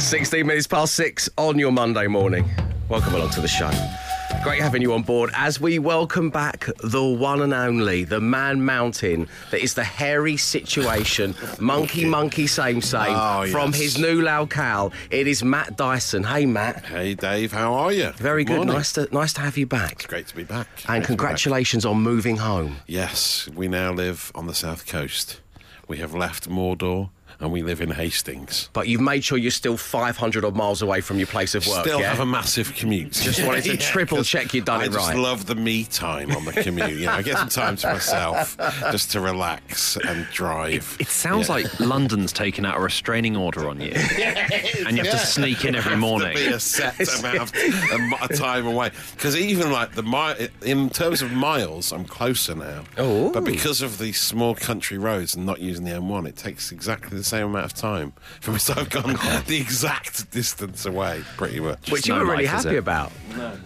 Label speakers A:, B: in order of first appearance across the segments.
A: 16 minutes past six on your Monday morning. Welcome along to the show. Great having you on board as we welcome back the one and only, the man mountain that is the hairy situation, monkey, monkey, same, same,
B: Oh,
A: from
B: yes.
A: his new locale. It is Matt Dyson. Hey, Matt.
B: Hey Dave, how are you?
A: Very good.
B: Morning.
A: Nice to nice to have you back.
B: Great to be back. Great to
A: And
B: be
A: congratulations on moving home.
B: Yes, we now live on the south coast. We have left Mordor and we live in Hastings.
A: But you've made sure you're still 500 odd miles away from your place of work.
B: Still
A: yeah?
B: have a massive commute.
A: Just wanted to triple check you'd done
B: I
A: it
B: just
A: right.
B: love the me time on the commute. You know, I get some time to myself just to relax and drive.
C: It sounds
B: Yeah.
C: like London's taken out a restraining order on you. and you have to sneak in every morning.
B: To be a set amount of of time away because even like the mi- in terms of miles, I'm closer now.
A: Oh.
B: but because of these small country roads and not using the M1, it takes exactly the same amount of time for me. So I've gone the exact distance away, pretty much.
A: Which you
C: no
A: were really
C: life, is
A: happy
C: it?
A: about.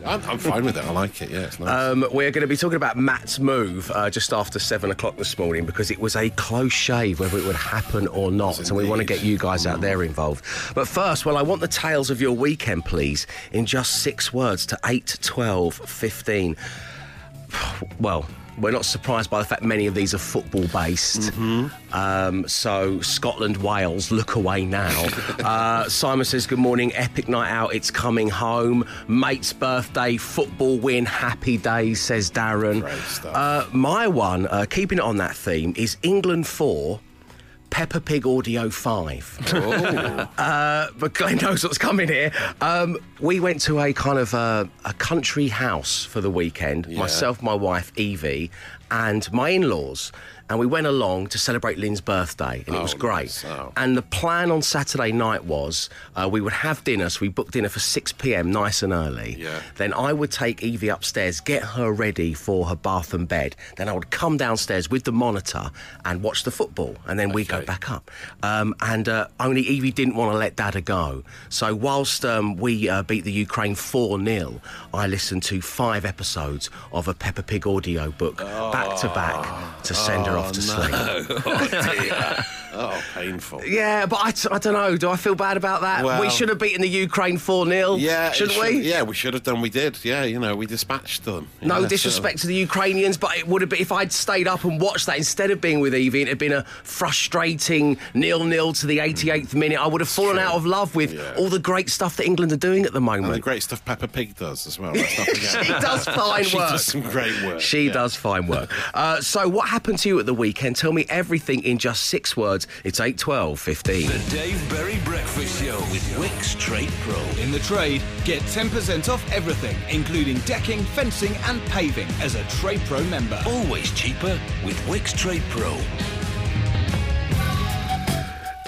B: I'm, I'm fine with it. I like it. Yeah, it's nice.
A: Um, we're going to be talking about Matt's move uh, just after seven o'clock this morning because it was a close shave whether it would happen or not. And we want to get you guys out there involved. But first, well, I want the tales of your weekend, please, in just six words to 8, 12, 15. Well, we're not surprised by the fact many of these are football based. Um, so, Scotland, Wales, look away now. uh, Simon says, Good morning, epic night out, it's coming home. Mate's birthday, football win, happy days, says Darren.
B: Great stuff.
A: Uh, my one, uh, keeping it on that theme, is England 4. Peppa Pig Audio 5. Uh, but Glenn knows what's coming here. Um, we went to a kind of uh, a country house for the weekend. Myself, my wife Evie, and my in-laws, and we went along to celebrate Lynn's birthday, and it
B: Oh,
A: was great.
B: nice. Oh.
A: And the plan on Saturday night was uh, we would have dinner. So we booked dinner for 6 p.m. nice and early.
B: Yeah.
A: Then I would take Evie upstairs, get her ready for her bath and bed. Then I would come downstairs with the monitor and watch the football, and then we go back up. Um, and uh, only Evie didn't want to let Dada go. So whilst um, we uh, beat the Ukraine 4 0, I listened to five episodes of a Peppa Pig audio book back to back to send her off to sleep.
B: oh dear. oh, painful.
A: Yeah, but I, t- I don't know. Do I feel bad about that? we should have beaten the Ukraine 4 0,
B: Yeah, it
A: shouldn't
B: should-
A: we?
B: Yeah, we should have done. We did. Yeah, you know, we dispatched them.
A: No
B: Yeah, so-
A: disrespect to the Ukrainians, but it would have been if I'd stayed up and watched that instead of being with Evie. It'd have been a frustrating nil-nil to the 88th minute. I would have fallen
B: true.
A: out of love with
B: Yeah.
A: all the great stuff that England are doing at the
B: And the
A: moment.
B: great stuff Peppa Pig does as well. Let's not forget.
A: She does fine
B: she
A: work.
B: does some great work.
A: She
B: yeah.
A: does fine work. Uh, so, what happened to you at the weekend? Tell me everything in just six words. It's 8, 12, 15.
D: The Dave Berry Breakfast Show with Wickes Trade Pro.
E: In the trade, get 10% off everything, including decking, fencing, and paving as a Trade Pro member.
D: Always cheaper with Wickes Trade Pro.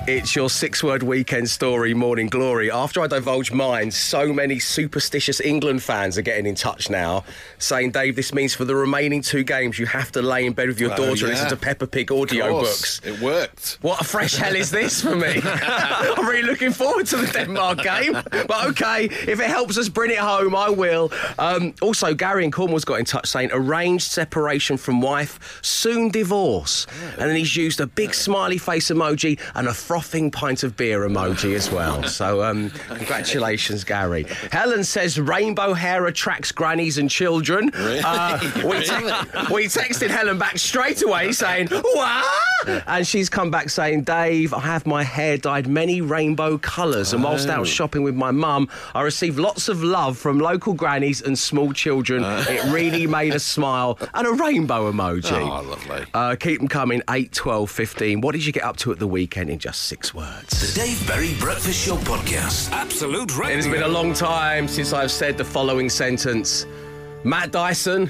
A: It's your six word weekend story, Morning Glory. After I divulge mine, so many superstitious England fans are getting in touch now saying, Dave, this means for the remaining two games, you have to lay in bed with your
B: Oh,
A: daughter and
B: yeah.
A: listen to Peppa Pig audio books.
B: It worked.
A: What a fresh hell is this for me? I'm really looking forward to the Denmark game. But okay, if it helps us bring it home, I will. Um, also, Gary in Cornwall's got in touch saying arranged separation from wife, soon divorce. And then he's used a big smiley face emoji and a frothing pint of beer emoji as well. So, um, congratulations, Gary. Helen says rainbow hair attracts grannies and children. Uh, we, te- we texted Helen back straight away saying, What? And she's come back saying, Dave, I have my hair dyed many rainbow colours. And whilst out shopping with my mum, I received lots of love from local grannies and small children. it really made us smile. And a rainbow emoji.
B: Oh, lovely.
A: Uh, keep them coming, 8, 12, 15. What did you get up to at the weekend in just six words?
D: The Dave Berry Breakfast Show podcast. Absolute
A: It has been a long time since I've said the following sentence. Matt Dyson,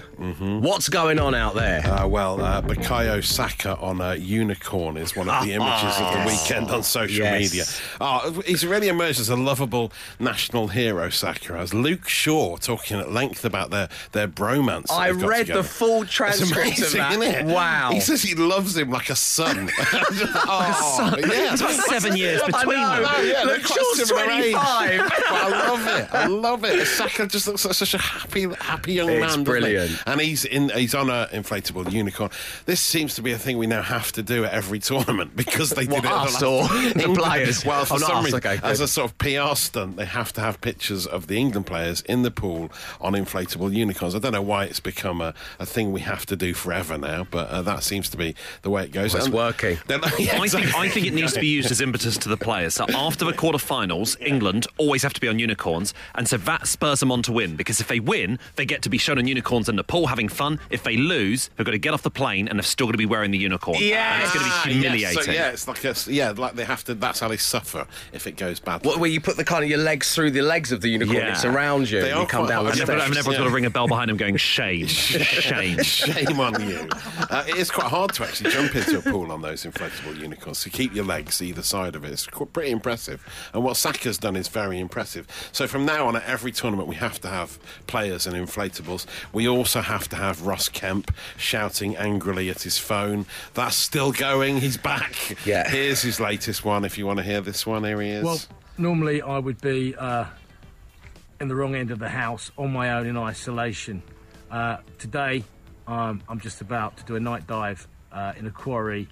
A: what's going on out there?
B: Uh, well, uh, Bukayo Saka on a unicorn is one of the images of the weekend on social
A: Yes.
B: media. Oh, he's really emerged as a lovable national hero, Saka. As Luke Shaw talking at length about their, their bromance.
A: I read
B: together.
A: the full
B: It's
A: transcript
B: amazing,
A: of that.
B: isn't it?
A: Wow.
B: He says he loves him like a son. oh, son. yeah.
C: There's about seven years between
A: I
C: them.
A: know.
B: yeah, they're
A: Luke
B: quite
A: Shaw's 25.
B: But I love it. I love it. Saka just looks like such a happy, happy young young
A: It's
B: man, doesn't he?
A: brilliant.
B: and he's in. He's on an inflatable unicorn. This seems to be a thing we now have to do at every tournament because they
A: What,
B: did it. at
A: us
B: the last-
A: or the
B: England-
A: players?
B: Well, for
A: Oh,
B: some reason,
A: okay,
B: as a sort of PR stunt, they have to have pictures of the England players in the pool on inflatable unicorns. I don't know why it's become a, a thing we have to do forever now, but uh, that seems to be the way it goes.
A: Well, it's
B: And-
A: working.
B: Then- yeah,
C: I think, I think it needs to be used as impetus to the players. So after the quarterfinals, England always have to be on unicorns, and so that spurs them on to win. Because if they win, they get to be shown on unicorns in the pool having fun. If they lose, they've got to get off the plane and they've still got to be wearing the unicorn.
A: Yeah,
C: and it's going to be
B: yes,
C: humiliating.
B: so, yeah, it's like a, yeah, like they have to. That's how they suffer if it goes badly.
A: What, where you put the kind of your legs through the legs of the unicorn,
C: Yeah.
A: it surrounds you,
B: They
A: and you come down the
C: And, everyone, and
A: steps.
C: everyone's got to ring a bell behind them going, shame, shame.
B: Shame on you. Uh, it is quite hard to actually jump into a pool on those inflatable unicorns. So keep your legs either side of it, it's pretty impressive. And what Saka's done is very impressive. So from now on, at every tournament, we have to have players and we also have to have Ross Kemp shouting angrily at his phone. That's still going. He's back.
A: Yeah.
B: Here's his latest one. If you want to hear this one, here he is.
F: Well, normally I would be uh, in the wrong end of the house on my own in isolation. Uh, today, um, I'm just about to do a night dive uh, in a quarry.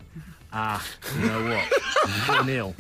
F: Ah, you know what? 4 0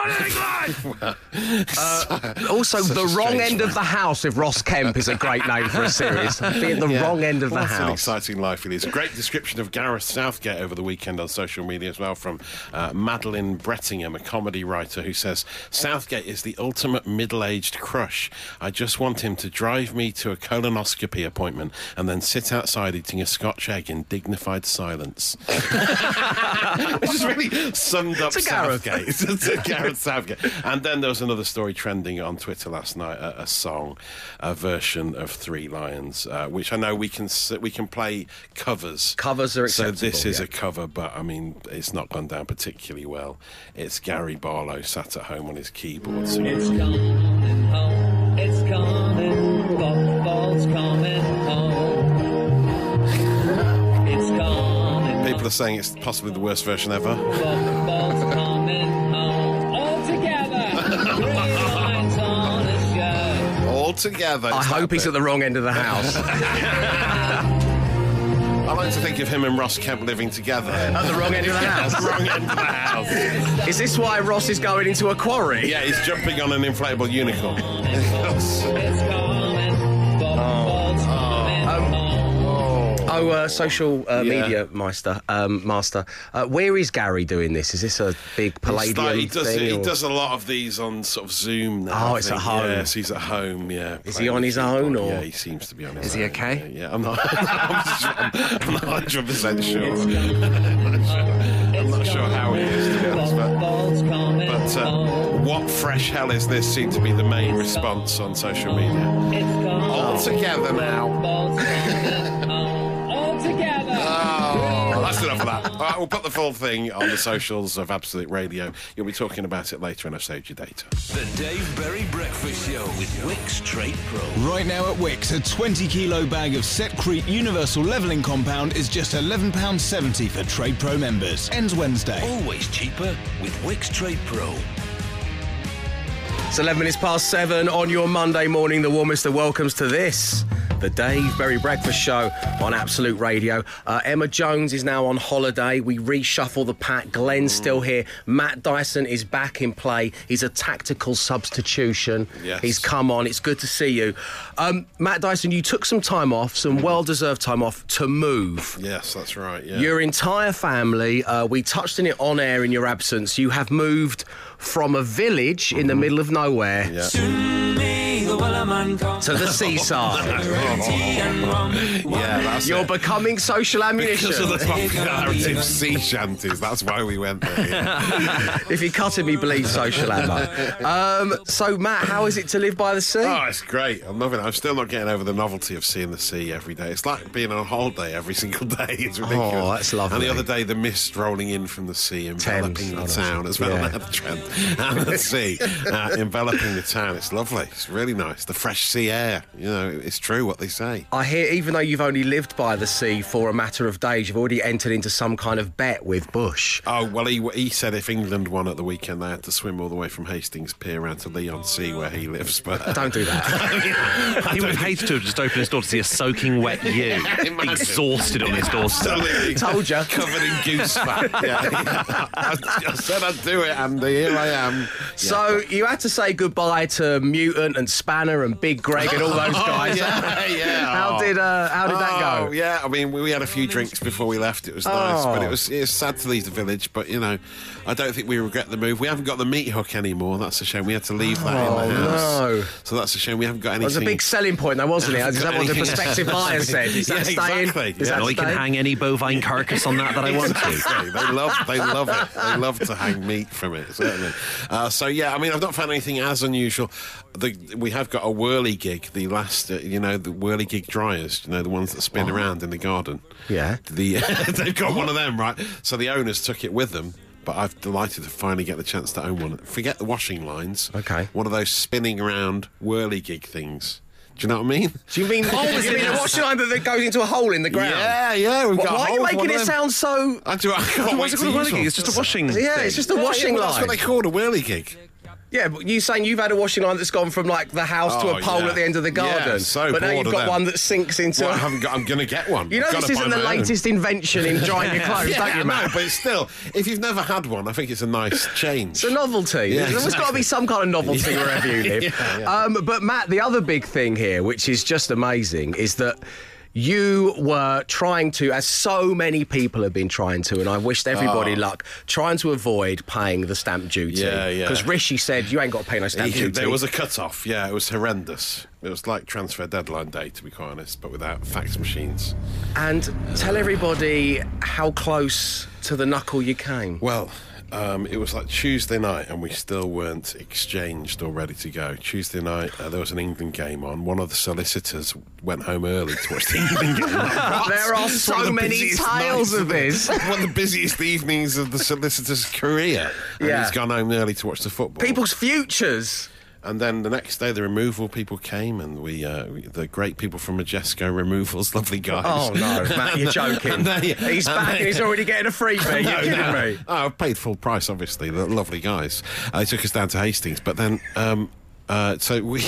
F: on, England!
A: Also,
B: Such
A: the wrong
B: strange
A: end of the house if Ross Kemp is a great name for a series. Be at the
B: Yeah.
A: wrong end of the
B: What an
A: house.
B: exciting life it is. A great description of Gareth Southgate over the weekend on social media as well from uh, Madeline Brettingham, a comedy writer, who says Southgate is the ultimate middle-aged crush. I just want him to drive me to a colonoscopy appointment and then sit outside eating a Scotch egg in dignified silence. Which is really summed up
A: To Gareth.
B: Southgate. To Gareth Southgate. And then there was another story trending on Twitter last night, a, a song, a version of Three Lions, uh, which I know we can we can play covers.
A: Covers are
B: So this is
A: yeah.
B: a cover, but I mean, it's not gone down particularly well. It's Gary Barlow sat at home on his keyboard singing.
G: It's coming home. It's coming. Football's coming home. It's coming.
B: People are saying it's possibly the worst version ever.
G: Together.
A: I hope
B: that
A: he's
B: bit.
A: at the wrong end of the house.
B: I like to think of him and Ross Kemp living together.
A: at the wrong end of the house.
B: Wrong end of the house.
A: Is this why Ross is going into a quarry?
B: Yeah, he's jumping on an inflatable unicorn.
A: Oh, uh, social uh,
B: Yeah.
A: media master, um, master. Uh, where is Gary doing this? Is this a big
B: He's
A: Palladium
B: like- he does
A: thing?
B: he
A: or-
B: does a lot of these on sort of Zoom now.
A: Oh,
B: I
A: it's at
B: think.
A: home.
B: Yes, he's at home. Yeah.
A: Is
B: playing
A: he on
B: the
A: his own,
B: keyboard.
A: or-
B: Yeah, he seems to be on his
C: Is
B: own.
C: he okay?
B: Yeah, yeah. I'm not. I'm, just, I'm, I'm not 100 percent sure. I'm not sure. I'm not sure how he is to be honest, but. But uh, what fresh hell is this? Seemed to be the main response on social media.
G: It's coming.
B: All together now. Oh, that's enough of that. All right, we'll put the full thing on the socials of Absolute Radio. You'll be talking about it later, and I've saved your data.
D: The Dave Berry Breakfast Show with Wickes Trade Pro.
E: Right now at Wickes, a 20 kilo bag of Setcrete Universal Levelling Compound is just £11.70 for Trade Pro members. Ends Wednesday.
D: Always cheaper with Wickes Trade Pro.
A: It's 11 minutes past seven on your Monday morning. The warmest of welcomes to this, the Dave Berry Breakfast Show on Absolute Radio. Uh, Emma Jones is now on holiday. We reshuffle the pack. Glenn's still here. Matt Dyson is back in play. He's a tactical substitution.
B: Yes.
A: He's come on. It's good to see you. Um, Matt Dyson, you took some time off, some well deserved time off to move.
B: Yes, that's right. Yeah.
A: Your entire family, uh, we touched on it on air in your absence. You have moved from a village in the middle of nowhere
B: Yeah.
A: To the seaside.
B: yeah, that's
A: You're
B: it.
A: becoming social ammunition.
B: Because of the popularity of sea shanties, that's why we went there. yeah.
A: if you're cutting me, bleed social ammo. Um, so, Matt, how is it to live by the sea?
B: Oh, it's great. I'm loving it. I'm still not getting over the novelty of seeing the sea every day. It's like being on holiday every single day. It's ridiculous.
A: Oh, that's lovely.
B: And the other day, the mist rolling in from the sea, enveloping
A: Thames.
B: the
A: Oh,
B: town as well.
A: yeah.
B: Yeah. the and the sea, uh, enveloping the town. It's lovely. It's really nice. Nice. The fresh sea air. You know, it's true what they say.
A: I hear, even though you've only lived by the sea for a matter of days, you've already entered into some kind of bet with Bush.
B: Oh well, he he said if England won at the weekend, they had to swim all the way from Hastings Pier around to Leon Sea where he lives. But
A: Don't do that.
C: He would have hated to have just opened his door to see a soaking wet you,
B: Imagine.
C: exhausted on his doorstep.
B: Absolutely.
A: Told ya.
B: Covered in goose fat. Yeah. I, I said I'd do it, Andy. Here I am.
A: So you had to say goodbye to Mutant and Spanner and Big Greg and all those guys.
B: yeah, yeah.
A: How
B: Oh.
A: did uh, how did that
B: Oh,
A: go?
B: yeah, I mean, we, we had a few drinks before we left. It was nice,
A: Oh.
B: but it was it was sad to leave the village. But you know, I don't think we regret the move. We haven't got the meat hook anymore. That's a shame. We had to leave that
A: Oh,
B: in the house.
A: no.
B: So that's a shame. We haven't got
A: It was a big selling point, though, wasn't it?
B: Got
A: that what the prospective buyer said. Is that
B: Yeah,
A: staying?
B: exactly.
A: Is
B: Yeah.
A: that
C: I can
A: staying?
C: hang any bovine carcass on that that I want to.
B: Exactly. They love, they love it. They love to hang meat from it, certainly. Uh, so yeah, I mean, I've not found anything as unusual. The, we have got a whirly gig, the last, uh, you know, the whirly gig dryers, you know, the ones that spin around in the garden.
A: Yeah.
B: The they've got one of them, right? So the owners took it with them. But I've delighted to finally get the chance to own one. Forget the washing lines.
A: Okay.
B: One of those spinning around whirly gig things. Do you know what I mean?
A: Do you mean, oh, you mean a washing line that that goes into a hole in the ground?
B: Yeah, yeah. We've
A: Why
B: got a
A: are you making it sound so?
B: I do. I can't wait to use one.
C: It's just a washing.
A: Yeah,
C: thing.
A: it's just a
B: Yeah,
A: washing
B: yeah, well,
A: line.
B: That's what they call a whirly gig.
A: Yeah, but you saying you've had a washing line that's gone from like the house to
B: Oh,
A: a pole
B: yeah.
A: at the end of the garden.
B: Yeah, so
A: but now you've got one that sinks into.
B: Well, I haven't got. I'm going to get one.
A: you know this isn't the
B: my own.
A: latest invention in drying your clothes,
B: yeah,
A: don't you, Matt?
B: but still, if you've never had one, I think it's a nice change.
A: It's a novelty.
B: Yeah,
A: There's got to be some kind of novelty wherever you live. Um, but Matt, the other big thing here, which is just amazing, is that you were trying to, as so many people have been trying to, and I wished everybody ah. luck, trying to avoid paying the stamp duty.
B: Oh. Yeah, yeah.
A: Because Rishi said you ain't got to pay no stamp duty.
B: there was a cut off. Yeah, it was horrendous. It was like transfer deadline day, to be quite honest, but without fax machines.
A: and tell everybody how close to the knuckle you came.
B: Well, um, it was like Tuesday night, and we still weren't exchanged or ready to go. Tuesday night, uh, there was an England game on. One of the solicitors went home early to watch the England game.
A: There are so
B: the
A: many tales of this.
B: One of the busiest evenings of the solicitor's career. And
A: Yeah.
B: he's gone home early to watch the football.
A: People's futures.
B: And then the next day, the removal people came, and we, uh, we the great people from Majesco Removals, lovely guys.
A: Oh no, Matt, you're joking.
B: They-
A: he's back
B: they-
A: and he's already getting a freebie.
B: No,
A: You're kidding
B: no.
A: me.
B: Oh, I paid full price, obviously. The lovely guys. Uh, they took us down to Hastings, but then. Um, uh, so we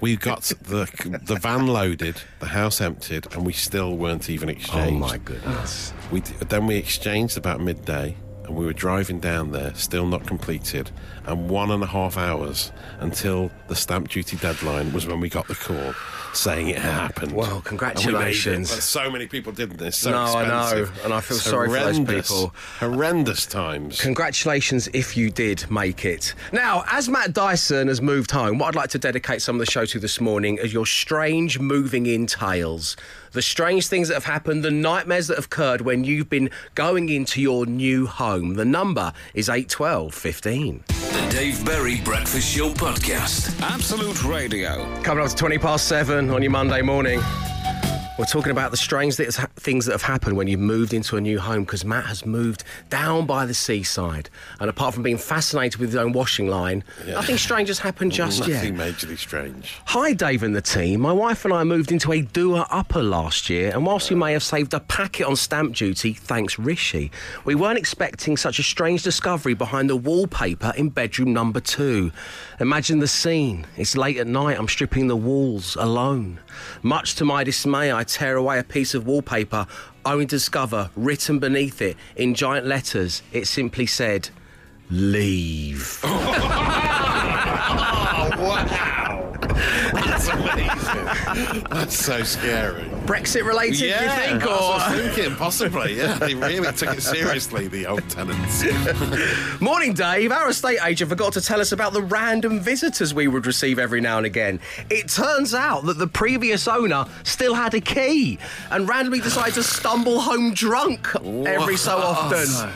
B: we got the the van loaded, the house emptied, and we still weren't even exchanged.
A: Oh my goodness.
B: We then we exchanged about midday, and we were driving down there, still not completed, and one and a half hours until the stamp duty deadline was when we got the call saying it happened.
A: Well,
B: And we
A: congratulations.
B: So many people didn't. This so
A: No, I know, and I feel
B: It's
A: sorry for those
B: horrendous,
A: people.
B: Horrendous times.
A: Congratulations if you did make it. Now, as Matt Dyson has moved home, what I'd like to dedicate some of the show to this morning is your strange moving in tales. The strange things that have happened, the nightmares that have occurred when you've been going into your new home. The number is 812 15.
D: The Dave Berry Breakfast Show Podcast.
E: Absolute Radio.
A: Coming up to 20 past on your Monday morning. We're talking about the strange thi- things that have happened when you've moved into a new home because Matt has moved down by the seaside. And apart from being fascinated with his own washing line, nothing strange has happened just yet.
B: Nothing majorly strange.
A: Hi, Dave and the team. My wife and I moved into a doer upper last year, and whilst we may have saved a packet on stamp duty, thanks Rishi, we weren't expecting such a strange discovery behind the wallpaper in bedroom number two. Imagine the scene. It's late at night, I'm stripping the walls alone. Much to my dismay, I tear away a piece of wallpaper, only to discover written beneath it in giant letters, it simply said, Leave.
B: Oh, wow. That's amazing. That's so scary.
A: Brexit related,
B: yeah,
A: you think? Or...
B: I was thinking, possibly. Yeah, they really took it seriously, the old tenants.
A: Morning, Dave. Our estate agent forgot to tell us about the random visitors we would receive every now and again. It turns out that the previous owner still had a key and randomly decided to stumble home drunk every so often.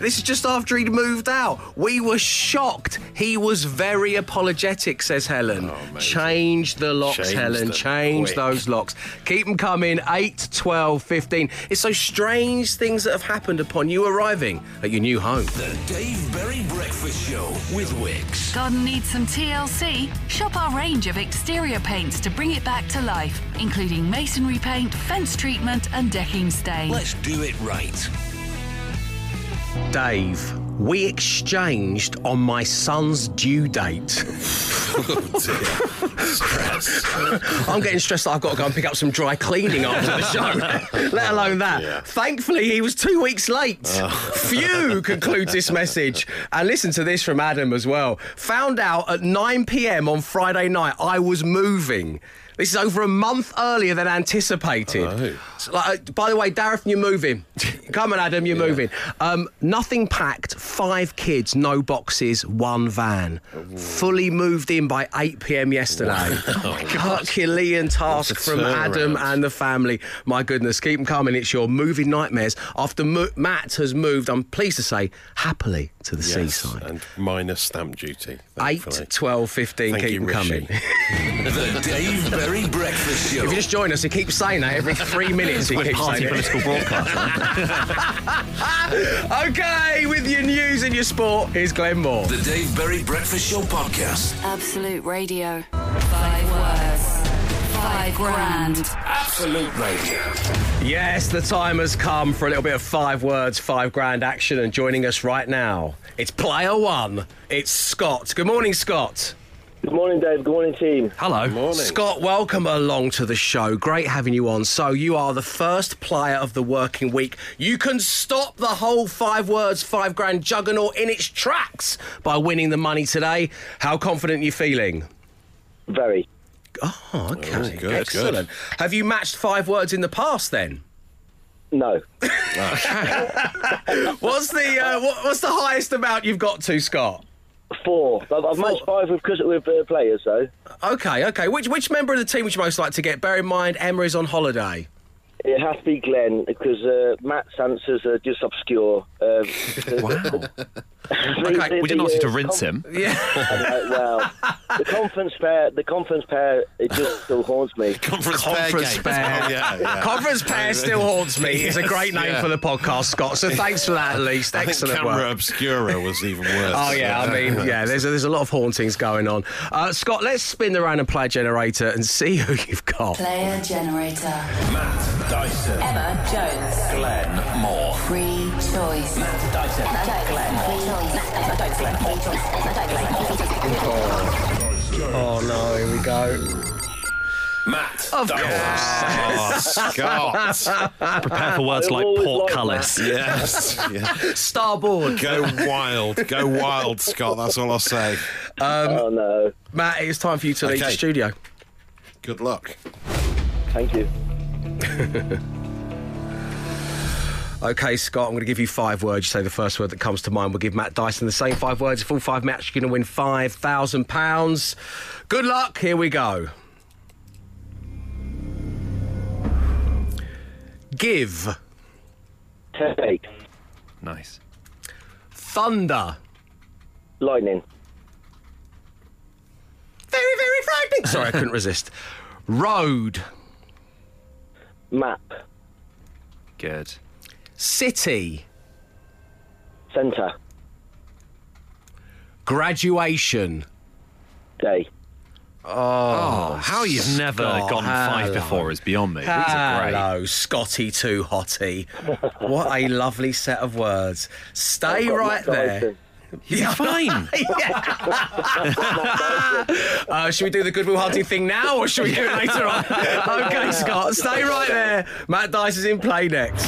A: This is just after he'd moved out. We were shocked. He was very apologetic, says Helen. Oh, Change the locks,
B: Change
A: Helen.
B: them
A: Change
B: quick.
A: those locks. Keep them coming. 8, 12, 15. It's those strange things that have happened upon you arriving at your new home.
D: The Dave Berry Breakfast Show with Wickes.
H: Garden needs some TLC? Shop our range of exterior paints to bring it back to life, including masonry paint, fence treatment, and decking stain.
D: Let's do it right.
A: Dave, we exchanged on my son's due date. oh I'm getting stressed that I've got to go and pick up some dry cleaning after the show, let alone that.
B: Yeah.
A: Thankfully, he was two weeks late. Oh. Phew, concludes this message. And listen to this from Adam as well. Found out at 9 pm on Friday night I was moving. This is over a month earlier than anticipated.
B: Oh.
A: So, like, uh, by the way, Dareth, you're moving. Come on, Adam, you're moving. Um, nothing packed, five kids, no boxes, one van. Fully moved in by 8 pm yesterday. Herculean task
B: What a
A: from Adam and the family. My goodness, keep them coming. It's your moving nightmares. After Mo- Matt has moved, I'm pleased to say, happily to the
B: Yes,
A: seaside.
B: and minus stamp duty.
A: 8, 12, 15,
B: Thank
A: keep
B: you,
A: them coming.
D: The Dave Berry Breakfast Show.
A: If you just join us, he keeps saying that every three minutes. He
C: With
A: keeps
C: party
A: saying it.
C: political broadcast.
A: Okay, with your news and your sport, here's Glenn Moore.
D: The Dave Berry Breakfast Show podcast.
H: Absolute Radio. Five words. Five grand.
D: Absolute Radio.
A: Yes, the time has come for a little bit of five words, five grand action, and joining us right now, it's player one. It's Scott. Good morning, Scott.
I: Good morning, Dave. Good morning, team.
C: Hello.
B: Good morning.
A: Scott, welcome along to the show. Great having you on. So, you are the first player of the working week. You can stop the whole five words, five grand juggernaut in its tracks by winning the money today. How confident are you feeling?
I: Very.
A: Oh, okay.
B: Oh, good,
A: Excellent. Have you matched five words in the past then?
I: No.
A: What's the uh, what, what's the highest amount you've got to, Scott?
I: Four. I've, I've matched five with, cause- with uh, players, though.
A: Okay, okay. Which which member of the team would you most like to get? Bear in mind, Emma is on holiday.
I: It has to be Glenn because uh, Matt's answers are just obscure. Um,
C: Wow.
A: Okay,
C: We didn't ask you to rinse him.
A: Yeah.
I: Well, the conference pair, the conference pair, it just still haunts me.
B: Conference,
A: Conference
B: pair.
A: pair.
B: Yeah, yeah.
A: Conference pair still haunts me. It's a great name
B: yeah.
A: for the podcast, Scott. So thanks for that, at least.
B: I think
A: Excellent
B: camera
A: work.
B: obscura was even worse.
A: Oh yeah, I mean, yeah. There's a, there's a lot of hauntings going on. Uh, Scott, let's spin the random player generator and see who you've got.
H: Player generator.
D: Matt Dyson.
H: Emma Jones.
D: Glenn Moore.
H: Free choice.
D: Matt Dyson.
H: Free choice.
A: Oh no, here we go.
D: Matt
A: Of
D: course.
B: Oh, Scott.
C: Prepare for words like
I: always like
C: portcullis.
B: yes. Yeah.
A: Starboard.
B: Go wild. Go wild, Scott. That's all I'll say.
I: Um, oh no.
A: Matt, it's time for you to leave the studio.
B: Good luck.
I: Thank you.
A: Okay, Scott, I'm going to give you five words. You say the first word that comes to mind. We'll give Matt Dyson the same five words. If all five match, you're going to win £5,000. Good luck. Here we go. Give.
I: Take.
C: Nice.
A: Thunder.
I: Lightning.
A: Very, very frightening. Sorry, I couldn't resist. Road.
I: Map.
C: Good.
A: City.
I: Centre.
A: Graduation.
I: Day.
C: Oh, how you've never
A: gone
C: gotten five
A: hello.
C: before is beyond me. These are great.
A: Hello, Scotty too hotty. what a lovely set of words. Stay right there.
I: Dyson.
C: You're fine.
A: Uh, should we do the Goodwill Hunting thing now, or should we do it later on? okay, Scott, stay right there. Matt Dice is in play next.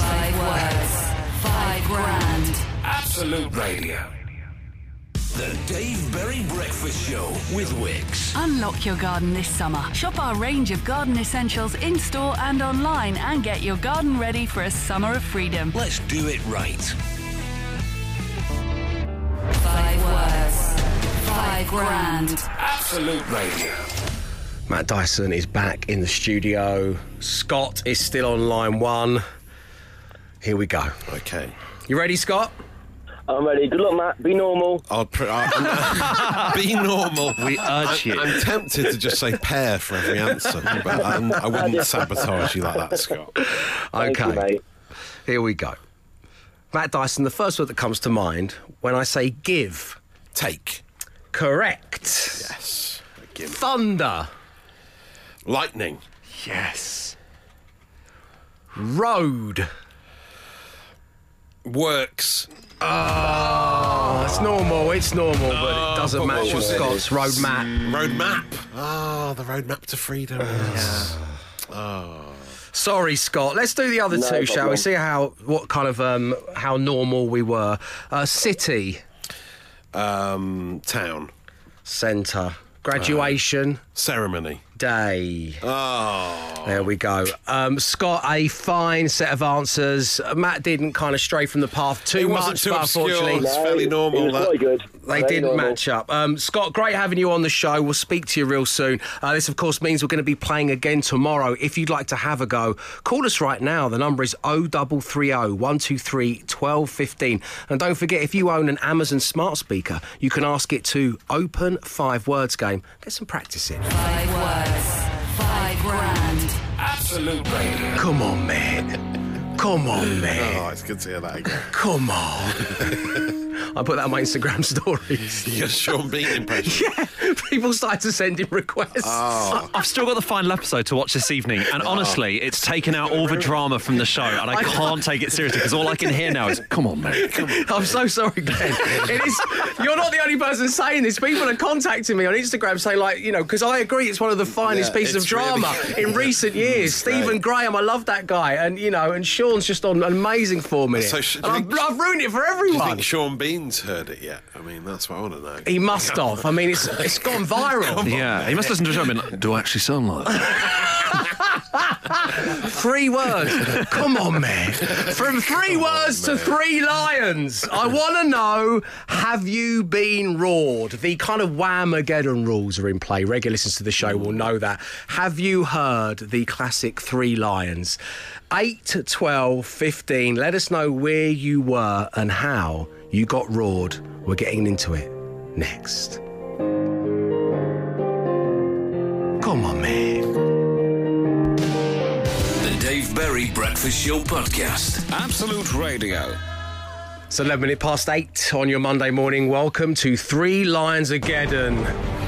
D: Absolute Radio. The Dave Berry Breakfast Show with Wickes.
H: Unlock your garden this summer. Shop our range of garden essentials in store and online and get your garden ready for a summer of freedom.
D: Let's do it right.
H: Five words. Five grand.
D: Absolute Radio.
A: Matt Dyson is back in the studio. Scott is still on line one. Here we go.
B: Okay.
A: You ready, Scott?
I: I'm ready. Good luck, Matt. Be normal.
B: I'll pr- I- be normal.
C: We urge you.
B: I'm tempted to just say pair for every answer, but I'm, I wouldn't sabotage you like that, Scott.
I: Thank you,
A: Okay,
I: mate.
A: here we go. Matt Dyson, the first word that comes to mind when I say give.
B: Take.
A: Correct.
B: Yes. Give
A: Thunder.
B: Lightning.
A: Yes. Road.
B: Works.
A: Oh, it's normal. It's normal, but it doesn't
B: but
A: match
B: what
A: with
B: was it?
A: Scott's roadmap. Roadmap.
B: Road map. Ah, the roadmap to freedom. Yes.
A: Sorry, Scott. Let's do the other
I: No
A: two, shall we?
I: problem.
A: See how what kind of um how normal we were. Uh, city,
B: Um, town.
A: centre, graduation
B: Ceremony.
A: Day.
B: Oh.
A: There we go. Um, Scott, a fine set of answers. Uh, Matt didn't kind of stray from the path too
B: It
A: much,
B: wasn't too
A: but
B: obscure.
A: unfortunately.
B: It's fairly normal,
I: It was
B: that.
I: quite good.
A: They
I: Very
A: didn't
I: normal.
A: match up. Um, Scott, great having you on the show. We'll speak to you real soon. Uh, this, of course, means we're going to be playing again tomorrow. If you'd like to have a go, call us right now. The number is 0330 123 1215. And don't forget, if you own an Amazon smart speaker, you can ask it to open five words game. Get some practice in.
H: Five words, five grand.
D: Absolute Radio.
A: Come on, man. Come on, oh, man.
B: Oh, it's good to hear that again.
A: Come on. I put that on my Instagram stories.
B: Your Sean Bean impression.
A: Yeah, people started to send in requests.
B: Oh.
C: I've still got the final episode to watch this evening, and ah. honestly, it's taken out all the drama from the show, and I can't take it seriously because all I can hear now is, "Come on, mate."
A: I'm so sorry, Glenn. It is. You're not the only person saying this. People are contacting me on Instagram saying, like, you know, because I agree, it's one of the finest
B: Yeah,
A: pieces of
B: it's really
A: drama
B: good.
A: in recent years. Stephen. Graham, I love that guy, and you know, and Sean's just on amazing form in it.
B: So sh-
A: And I've,
B: think-
A: I've ruined it for
B: Do you
A: everyone.
B: think Sean Bean's heard it yet? I mean, that's what I want to know.
A: He must have. I mean, it's it's gone viral.
C: Yeah, he must listen to the show and be like, "Do I actually sound like?" that?"
A: Three words. Come on, man. From three words to three lions. I want to know have you been roared? The kind of Whamageddon rules are in play. Regular listeners to the show will know that. Have you heard the classic three lions? 8, 12, 15. Let us know where you were and how you got roared. We're getting into it next. Come on, man.
D: The Dave Berry Breakfast Show Podcast.
E: Absolute Radio.
A: It's 11 minutes past 8 on your Monday morning. Welcome to Three Lions Ageddon.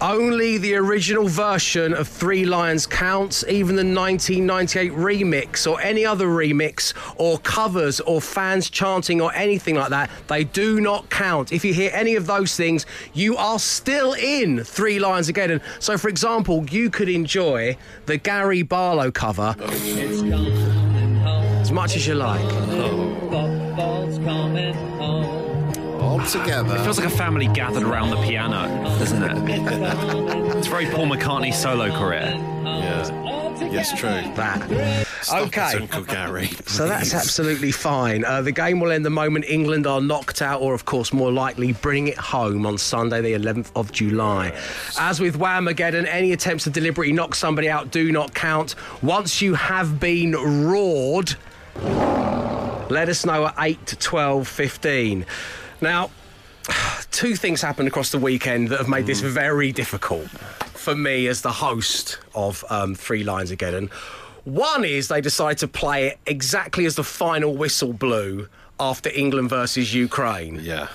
A: Only the original version of Three Lions counts, even the 1998 remix or any other remix or covers or fans chanting or anything like that, they do not count. If you hear any of those things, you are still in Three Lions Ageddon. So, for example, you could enjoy the Gary Barlow cover as much as you like.
G: Home.
B: All together.
C: It feels like a family gathered around the piano, doesn't it? It's very Paul McCartney solo career.
B: Yeah. Yes, true.
A: That.
B: Stop
A: Okay.
B: it, Uncle Gary.
A: So that's absolutely fine. Uh, the game will end the moment England are knocked out, or of course, more likely, bring it home on Sunday, the 11th of July. As with Whamageddon, any attempts to deliberately knock somebody out do not count. Once you have been roared, let us know at 8 to 12 15. Now, two things happened across the weekend that have made this very difficult for me as the host of um, Three Lions Ageddon. One is they decided to play it exactly as the final whistle blew after England versus Ukraine.
B: Yeah.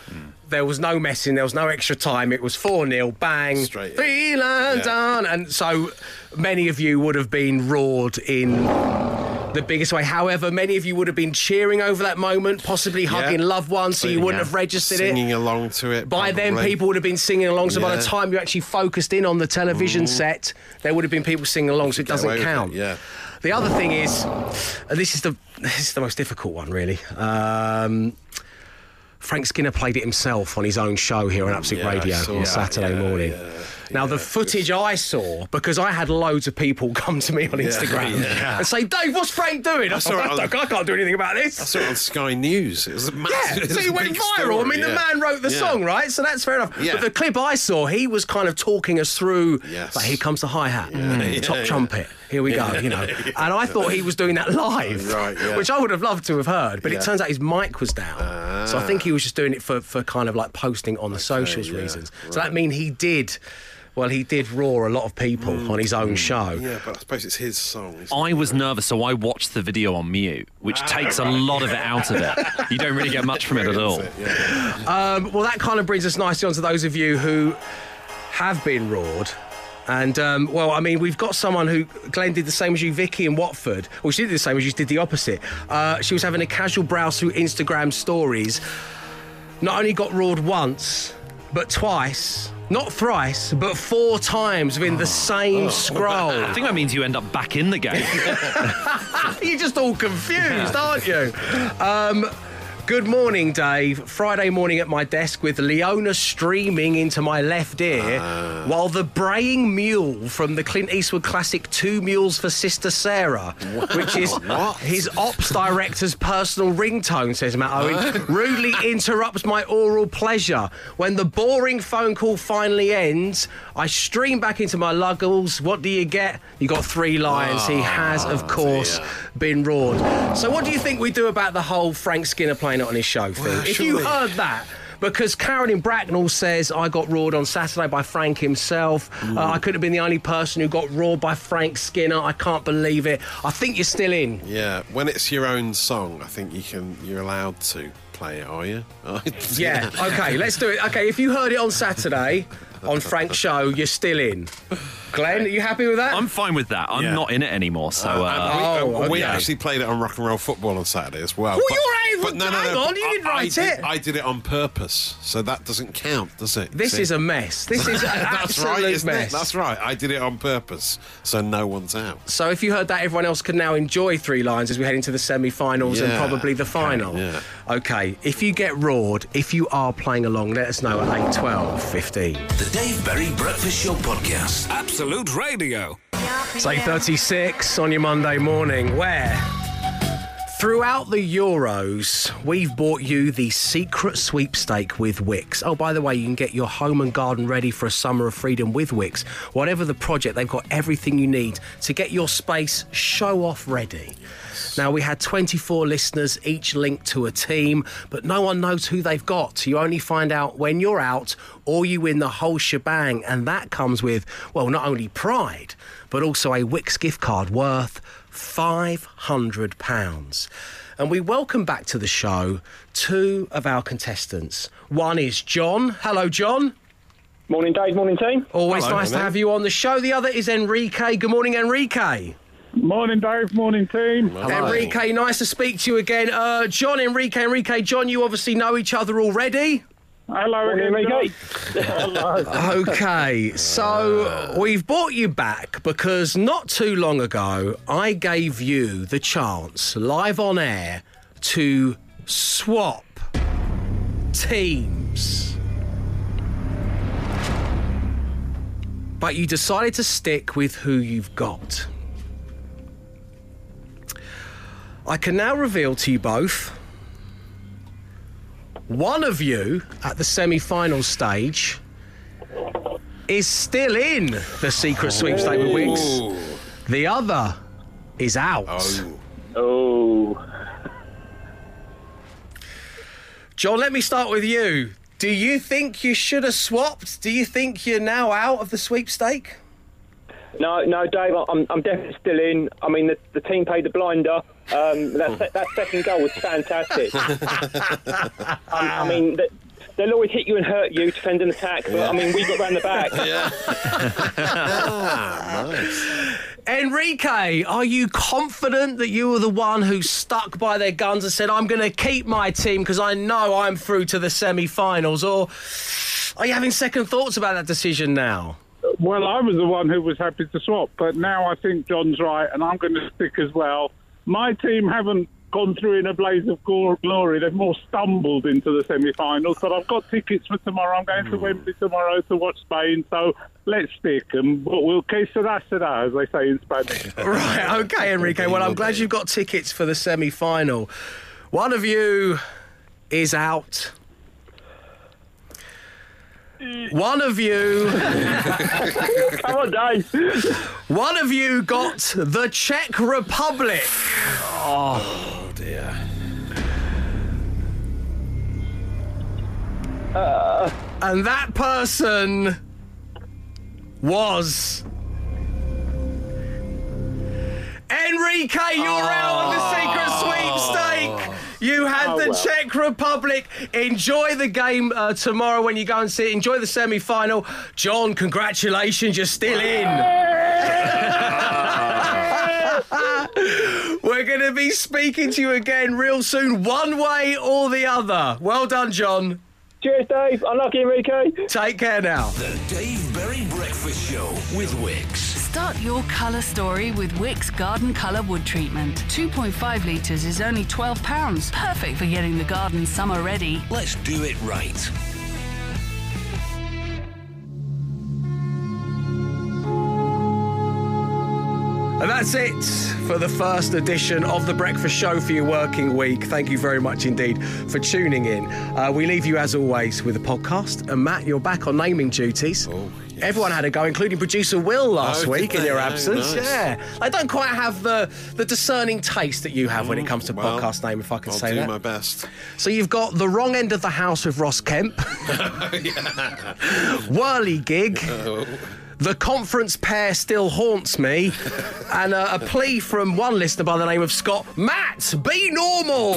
A: There was no messing, there was no extra time. It was 4 0, bang,
B: Straight in.
A: Three Lions
B: Yeah.
A: on. And so many of you would have been roared in the biggest way. However, many of you would have been cheering over that moment, possibly hugging loved ones, so you wouldn't have registered it.
B: Singing along to it.
A: By then, people would have been singing along. So by the
B: Mm.
A: time you actually focused in on the television set, there would have been people singing along. So it doesn't
B: with it,
A: count.
B: yeah.
A: The other thing is, and this is the this is the most difficult one, really. Um, Frank Skinner played it himself on his own show here on Absolute
B: Yeah,
A: Radio on. Saturday
B: Yeah,
A: morning.
B: yeah,
A: now, the footage I saw, because I had loads of people come to me on Instagram
B: yeah.
A: and say, Dave, what's Frank doing? I,
B: saw it
A: I,
B: on-
A: I can't do anything about this.
B: I saw it on Sky News. It was a
A: Yeah, so
B: was
A: he went viral.
B: story,
A: I mean, the man wrote the
B: Yeah.
A: song, right? So that's fair enough.
B: Yeah.
A: But the clip I saw, he was kind of talking us through.
B: Yes.
A: Like, here comes the hi hat,
B: yeah,
A: top
B: yeah.
A: trumpet. here we go, you know. And I thought he was doing that live,
B: Right, yeah.
A: which I would have loved to have heard, but
B: Yeah. Ah.
A: it turns out his mic was down. So I think he was just doing it for, for kind of like posting on the socials
B: yeah,
A: reasons. So that mean he did, well, he did roar a lot of people on his own show.
B: Mm. Yeah, but I suppose it's his song. isn't
C: I was nervous, so I watched the video on mute, which takes a lot of it out of it. You don't really get much from it at all.
B: it? Yeah.
A: Um, well, that kind of brings us nicely on to those of you who have been roared. And, um, well, I mean, we've got someone who, Glenn did the same as you, Vicky in Watford. Well, she did the same as you, did the opposite. Uh, she was having a casual browse through Instagram stories. Not only got roared once, but twice. Not thrice, but four times within the same scroll.
C: I think that means you end up back in the game.
A: You're just all confused, aren't you? Um, good morning, Dave. Friday morning at my desk with Leona streaming into my left ear, ah. while the braying mule from the Clint Eastwood classic Two Mules for Sister Sara, which is his ops director's personal ringtone, says Matt Owen, rudely interrupts my oral pleasure. When the boring phone call finally ends, I stream back into my luggles. What do you get? You got Three Lions. he ah, has, of course, been roared. So, what do you think we do about the whole Frank Skinner playing it on his show thing? if you heard that. Because Karen in Bracknell says I got roared on Saturday by Frank himself. Uh, I could have been the only person who got roared by Frank Skinner. I can't believe it. I think you're still in.
B: Yeah, when it's your own song, I think you can. You're allowed to play it, are you?
A: Yeah. Okay, let's do it. Okay, if you heard it on Saturday on Frank's show, you're still in. Glenn, are you happy with that?
C: I'm fine with that. I'm
B: Yeah.
C: not in it anymore, so.
B: Uh,
C: Uh,
B: and we,
A: Oh,
B: uh, we
A: okay.
B: actually played it on Rock and Roll Football on Saturday as well.
A: Well, you're able- hang on,
B: but
A: you didn't
B: I- I
A: write
B: did-
A: it.
B: I did it on purpose, so that doesn't count, does it?
A: this
B: See?
A: is a mess. This is an
B: That's
A: absolute
B: right, isn't
A: mess.
B: it? That's right. I did it on purpose, so no one's out.
A: So if you heard that, everyone else can now enjoy Three Lions as we head into the semi-finals and
B: Yeah.
A: probably the final.
B: yeah.
A: Okay, if you get roared, if you are playing along, let us know at 8, 12, 15.
D: The Dave Berry Breakfast Show Podcast. Absolute Radio.
A: It's 8.36 on your Monday morning, where throughout the Euros, we've bought you the secret sweepstake with Wickes. Oh, by the way, you can get your home and garden ready for a summer of freedom with Wickes. Whatever the project, they've got everything you need to get your space show off ready. Now, we had 24 listeners, each linked to a team, but no one knows who they've got. You only find out when you're out or you win the whole shebang. And that comes with, well, not only pride, but also a Wickes gift card worth £500. And we welcome back to the show two of our contestants. One is John. Hello, John.
I: Morning, Dave. Morning, team.
A: Always
B: Hello,
A: nice to have you on the show. The other is Enrique. Good morning, Enrique.
J: Morning, Dave. Morning, team.
A: Enrique, nice to speak to you again. Uh, John, Enrique, Enrique, John, you obviously know each other already.
J: Hello
I: Morning, Enrique.
J: Hello.
A: Okay, so we've brought you back because not too long ago I gave you the chance live on air to swap teams. But you decided to stick with who you've got. I can now reveal to you both one of you at the semi final stage is still in the secret sweepstake with Wickes. Oh. The other is out.
I: Oh.
A: oh, John, let me start with you. Do you think you should have swapped? Do you think you're now out of the sweepstake?
I: no, no, Dave. I'm, I'm definitely still in. I mean, the, the team paid the blinder. Um, that, se- that second goal was fantastic. um, I mean, th- they'll always hit you and hurt you, defend and attack. But I mean, we got round the back.
A: Nice, Enrique, are you confident that you were the one who stuck by their guns and said, I'm going to keep my team because I know I'm through to the semi finals? Or are you having second thoughts about that decision now?
J: Well, I was the one who was happy to swap, but now I think John's right, and I'm going to stick as well. My team haven't gone through in a blaze of glory. They've more stumbled into the semi-finals, but I've got tickets for tomorrow. I'm going to hmm. Wembley tomorrow to watch Spain, so let's stick, and we'll, we'll que será será, as they say in Spanish.
A: Right, okay, Enrique. Well, I'm glad you've got tickets for the semi final. One of you is out. One of you,
I: Come on, Dave.
A: one of you got the Czech Republic.
B: Oh dear. Uh.
A: And that person was. Enrique, you're out on the secret sweepstake. You had
I: Oh,
A: the
I: well.
A: Czech Republic. Enjoy the game uh, tomorrow when you go and see it. Enjoy the semi final. John, congratulations, you're still in. We're going to be speaking to you again real soon, one way or the other. Well done, John.
I: Cheers, Dave. Unlucky, Enrique.
A: Take care now.
D: The Dave Berry Breakfast Show with Wickes.
H: Start your colour story with Wickes Garden Colour Wood Treatment. 2.5 litres is only £12. Perfect for getting the garden summer ready.
D: Let's do it right.
A: And that's it for the first edition of the Breakfast Show for your working week. Thank you very much indeed for tuning in. Uh, we leave you, as always, with a podcast. And Matt, you're back on naming duties.
B: Oh, yes.
A: Everyone had a go, including producer Will last
B: Oh,
A: week in your?
B: Oh,
A: absence.
B: nice.
A: Yeah. I don't quite have the, the discerning taste that you have when it comes to
B: Mm, Well,
A: podcast name, if I can
B: I'll
A: say
B: do
A: that.
B: my best.
A: So you've got the wrong end of the house with Ross Kemp, Whirly Gig.
B: Oh.
A: The conference pair still haunts me, and uh, a plea from one listener by the name of Scott. Matt, be normal.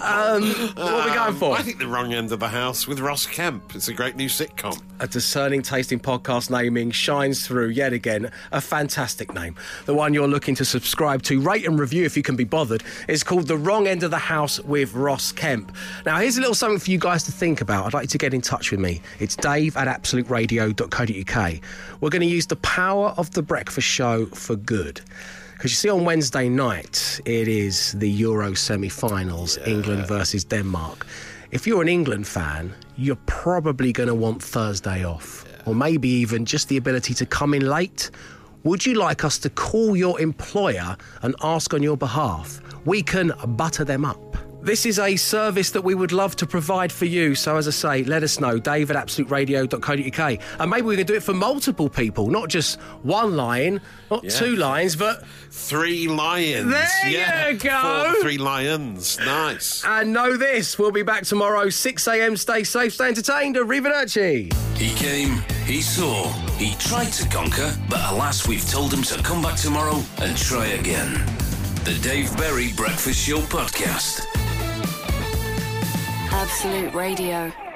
A: Um, what are we going for?
B: I think the wrong end of the house with Ross Kemp. It's a great new sitcom.
A: A discerning taste in podcast naming shines through yet again. A fantastic name. The one you're looking to subscribe to, rate and review if you can be bothered, is called The Wrong End of the House with Ross Kemp. Now, here's a little something for you guys to think about. I'd like you to get in touch with me. It's dave at absoluteradio.co.uk. We're going to use the power of the breakfast show for good. Because you see, on Wednesday night, it is the Euro semi finals, England versus Denmark. If you're an England fan, you're probably going to want Thursday off, or maybe even just the ability to come in late. Would you like us to call your employer and ask on your behalf? We can butter them up. This is a service that we would love to provide for you. So, as I say, let us know, dave at absoluteradio.co.uk. And maybe we can do it for multiple people, not just one line, not two lines, but.
B: Three lions.
A: There
B: yeah.
A: you go.
B: Four- three lions. Nice.
A: And know this, we'll be back tomorrow, 6 a.m. Stay safe, stay entertained. Arrivederci.
D: He came, he saw, he tried to conquer, but alas, we've told him to come back tomorrow and try again. The Dave Berry Breakfast Show Podcast.
K: Absolute Radio.